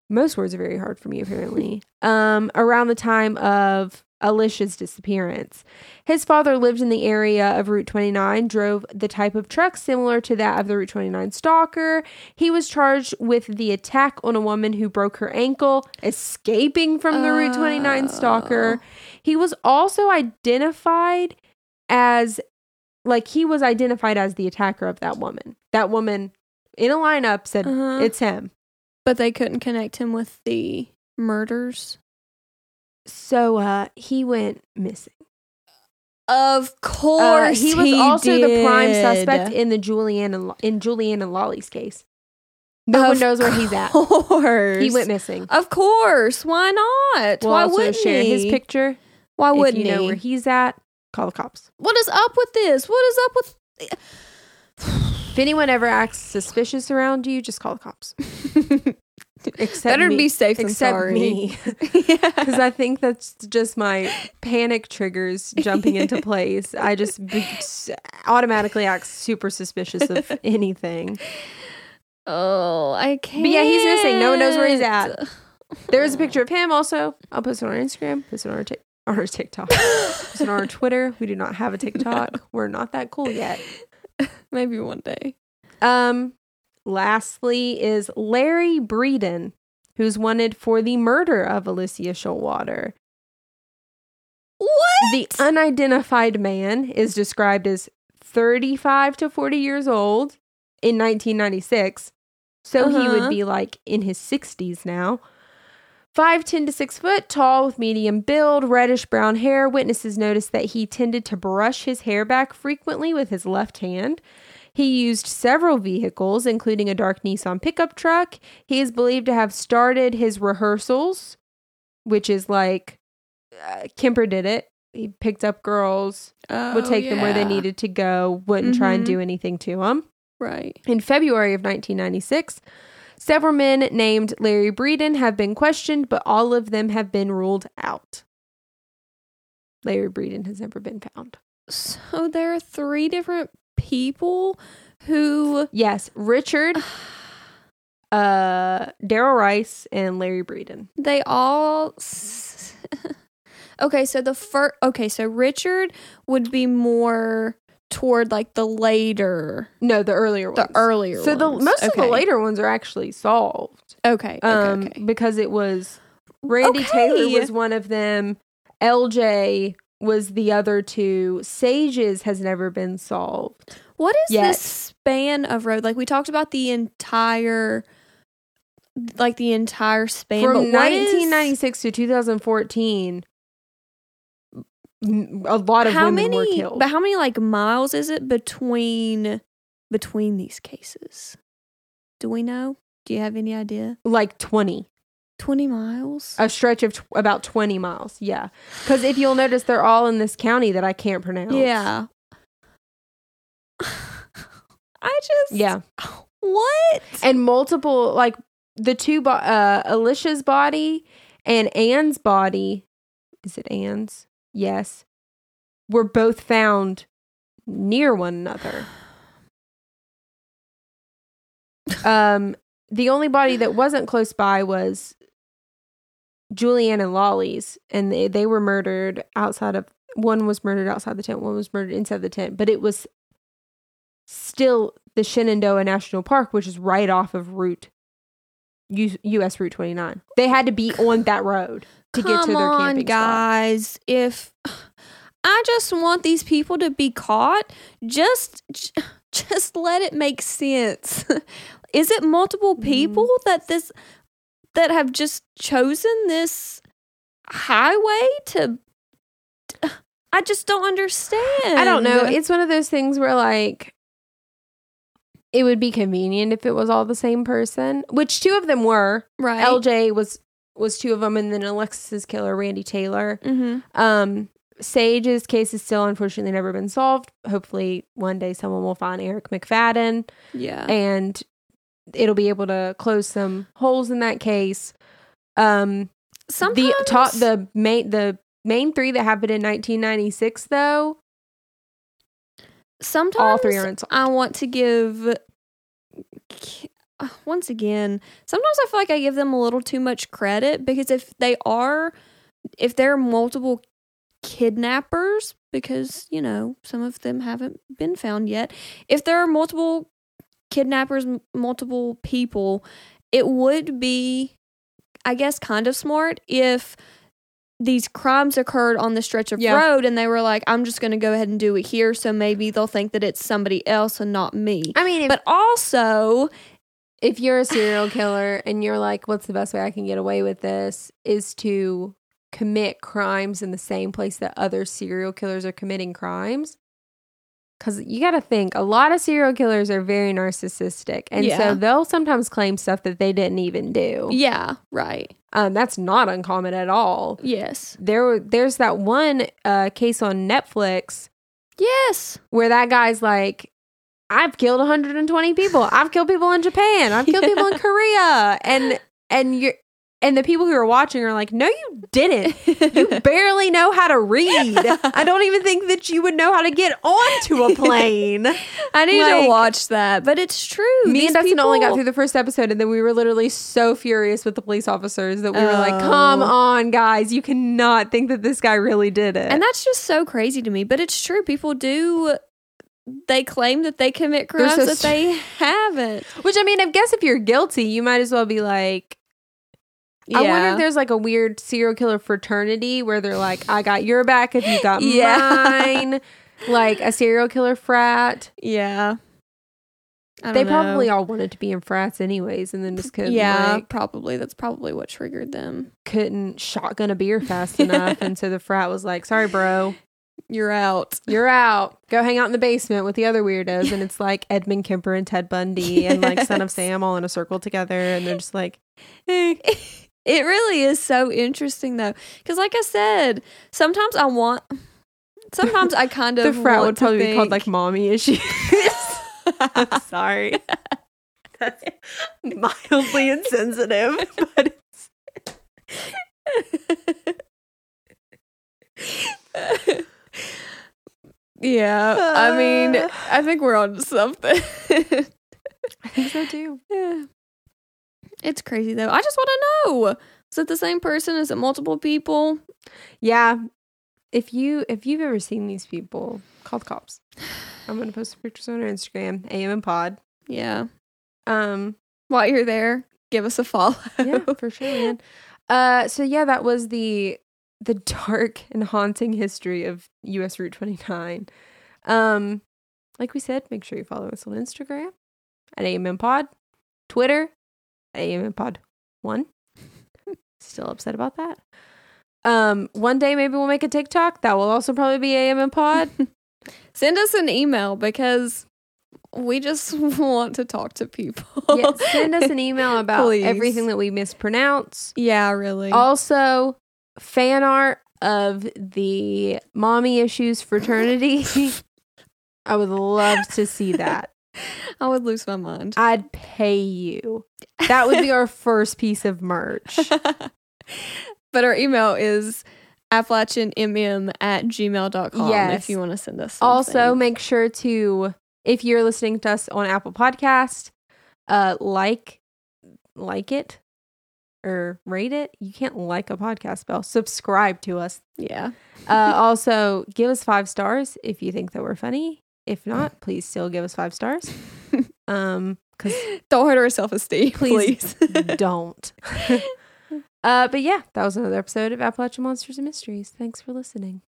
Most words are very hard for me, apparently. um, around the time of Alicia's disappearance. His father lived in the area of Route 29, drove the type of truck similar to that of the Route 29 stalker. He was charged with the attack on a woman who broke her ankle, escaping from the Route 29 stalker. He was also identified as, like, he was identified as the attacker of that woman. That woman in a lineup said, Uh-huh. It's him. But they couldn't connect him with the murders. So uh, he went missing. Of Uh, course, he was also the prime suspect in the Julianne and, in Julianne and Lollie's case. No one knows where he's at. course. He went missing. Of course. Why not? We'll Why wouldn't share he? his picture. Why wouldn't you know he? where he's at, call the cops. what is up with this? What is up with? If anyone ever acts suspicious around you, just call the cops. Except Better me. be safe than Except sorry. me, yeah. because I think that's just my panic triggers jumping into place. I just be- automatically act super suspicious of anything. Oh, I can't. But yeah, he's missing. No one knows where he's at. There is a picture of him. Also, I'll post it on our Instagram. Post it on our, on our TikTok. post it on our Twitter. We do not have a TikTok. We're not that cool yet. Maybe one day. Um, lastly is Larry Breeden, who's wanted for the murder of Alicia Showalter. What? The unidentified man is described as 35 to 40 years old in 1996. So he Uh-huh. would be like in his 60s now. 5'10 to 6 foot tall with medium build, reddish brown hair. Witnesses noticed that he tended to brush his hair back frequently with his left hand. He used several vehicles, including a dark Nissan pickup truck. He is believed to have started his rehearsals, which is like uh, Kemper did it. He picked up girls, would Oh, take them where they needed to go, wouldn't try and Mhm. do anything to them. Right. In February of 1996, several men named Larry Breeden have been questioned, but all of them have been ruled out. Larry Breeden has never been found. So there are three different people who. Yes, Richard, uh, Darrell Rice, and Larry Breeden. They all. okay, so the first. Okay, so Richard would be more toward like the later, No, the earlier ones. the earlier. So the ones. most of the later ones are actually solved. Okay. Okay. Um, okay. because it was Randy Okay. Taylor was one of them. LJ was the other two. Sages has never been solved. What is yet. this span of road? Like we talked about the entire, like the entire span. From but what is- 1996 to 2014, m- a lot of how women many? were killed. But how many like miles is it between between these cases? Do we know? Do you have any idea? like 20. Twenty miles. A stretch of tw- about 20 miles. Yeah. Because if you'll notice, they're all in this county that I can't pronounce. yeah. I just Yeah. What? and multiple like the two bo- uh alicia's body and anne's body is it anne's yes were both found near one another. Um, the only body that wasn't close by was Julianne and Lollie's, and they, they were murdered outside of one was murdered outside the tent, one was murdered inside the tent, but it was still the Shenandoah National Park, which is right off of Route U- US Route 29. They had to be on that road to get to Come their on, camping spot. guys. If I just want these people to be caught, just just let it make sense. Is it multiple Mm-hmm. people that this that have just chosen this highway to I just don't understand. I don't know. It's one of those things where like it would be convenient if it was all the same person, which two of them were. right. LJ was was two of them, and then Alexis's killer, Randy Taylor. mm-hmm. Um, Sage's case is still unfortunately never been solved. Hopefully, one day someone will find Eric McFadden, Yeah. and it'll be able to close some holes in that case. Um, Sometimes the top the main the main three that happened in 1996 though sometimes all three are. I want to give uh, once again, sometimes I feel like I give them a little too much credit because if they are if there are multiple kidnappers because, you know, some of them haven't been found yet. If there are multiple kidnappers, m- multiple people, it would be I guess kind of smart if these crimes occurred on the stretch of Yeah. road and they were like I'm just going to go ahead and do it here so maybe they'll think that it's somebody else and not me. I mean, if, But also, if you're a serial killer and you're like, what's the best way I can get away with this is to commit crimes in the same place that other serial killers are committing crimes. Because you got to think, a lot of serial killers are very narcissistic. And Yeah. so they'll sometimes claim stuff that they didn't even do. yeah, right. Um, that's not uncommon at all. Yes. There, there's that one uh, case on Netflix Yes. where that guy's like, I've killed 120 people. I've killed people in Japan. I've killed people in Korea. And and you're and the people who are watching are like, no, you didn't. You barely know how to read. I don't even think that you would know how to get onto a plane. I need Like- to watch that, but it's true. Me These and Dustin only got through the first episode, and then we were literally so furious with the police officers that we were like, Oh. come on, guys. You cannot think that this guy really did it. And that's just so crazy to me, but it's true. People do they claim that they commit crimes so that they haven't. Which I mean, I guess if you're guilty, you might as well be like, I wonder if there's like a weird serial killer fraternity where they're like, I got your back if you got Yeah. mine. Like a serial killer frat. Yeah. They know. probably all wanted to be in frats anyways, and then just couldn't Yeah, like, probably. That's probably what triggered them. couldn't shotgun a beer fast enough. and so the frat was like, Sorry, bro. You're out. You're out. Go hang out in the basement with the other weirdos. And it's like Edmund Kemper and Ted Bundy and like Son of Sam all in a circle together. And they're just like, hey. It really is so interesting though, because like I said, sometimes I want. Sometimes I kind of the frat want would to probably be called like mommy issues. I'm sorry. That's mildly insensitive, but yeah, I mean. I think we're on something. I think so too. Yeah. It's crazy though. I just want to know: is it the same person? Is it multiple people? Yeah. If you if you've ever seen these people, call the cops. I'm gonna post pictures on our Instagram, AMM Pod. Yeah. Um, While you're there, give us a follow. yeah, for sure, man. Uh, so yeah, that was the the dark and haunting history of US Route 29. Um, like we said, make sure you follow us on Instagram at AMM Pod, Twitter AMM Pod One. Still upset about that. Um, one day maybe we'll make a TikTok that will also probably be AMM Pod. Send us an email because we just want to talk to people. yeah, send us an email about Please. everything that we mispronounce. Yeah, really. Also, fan art of the mommy issues fraternity. I would love to see that. I would lose my mind. I'd pay you. That would be our first piece of merch. but our email is AppalachianMM at gmail.com Yes. if you want to send us Also, make sure to if you're listening to us on Apple Podcast, uh, like like it or rate it. You can't like a podcast spell. Subscribe to us. yeah. Uh, also, give us five stars if you think that we're funny. If not, please still give us five stars. Um, because Don't hurt our self esteem, Please. please. don't. uh, but yeah, that was another episode of Appalachian Monsters and Mysteries. Thanks for listening.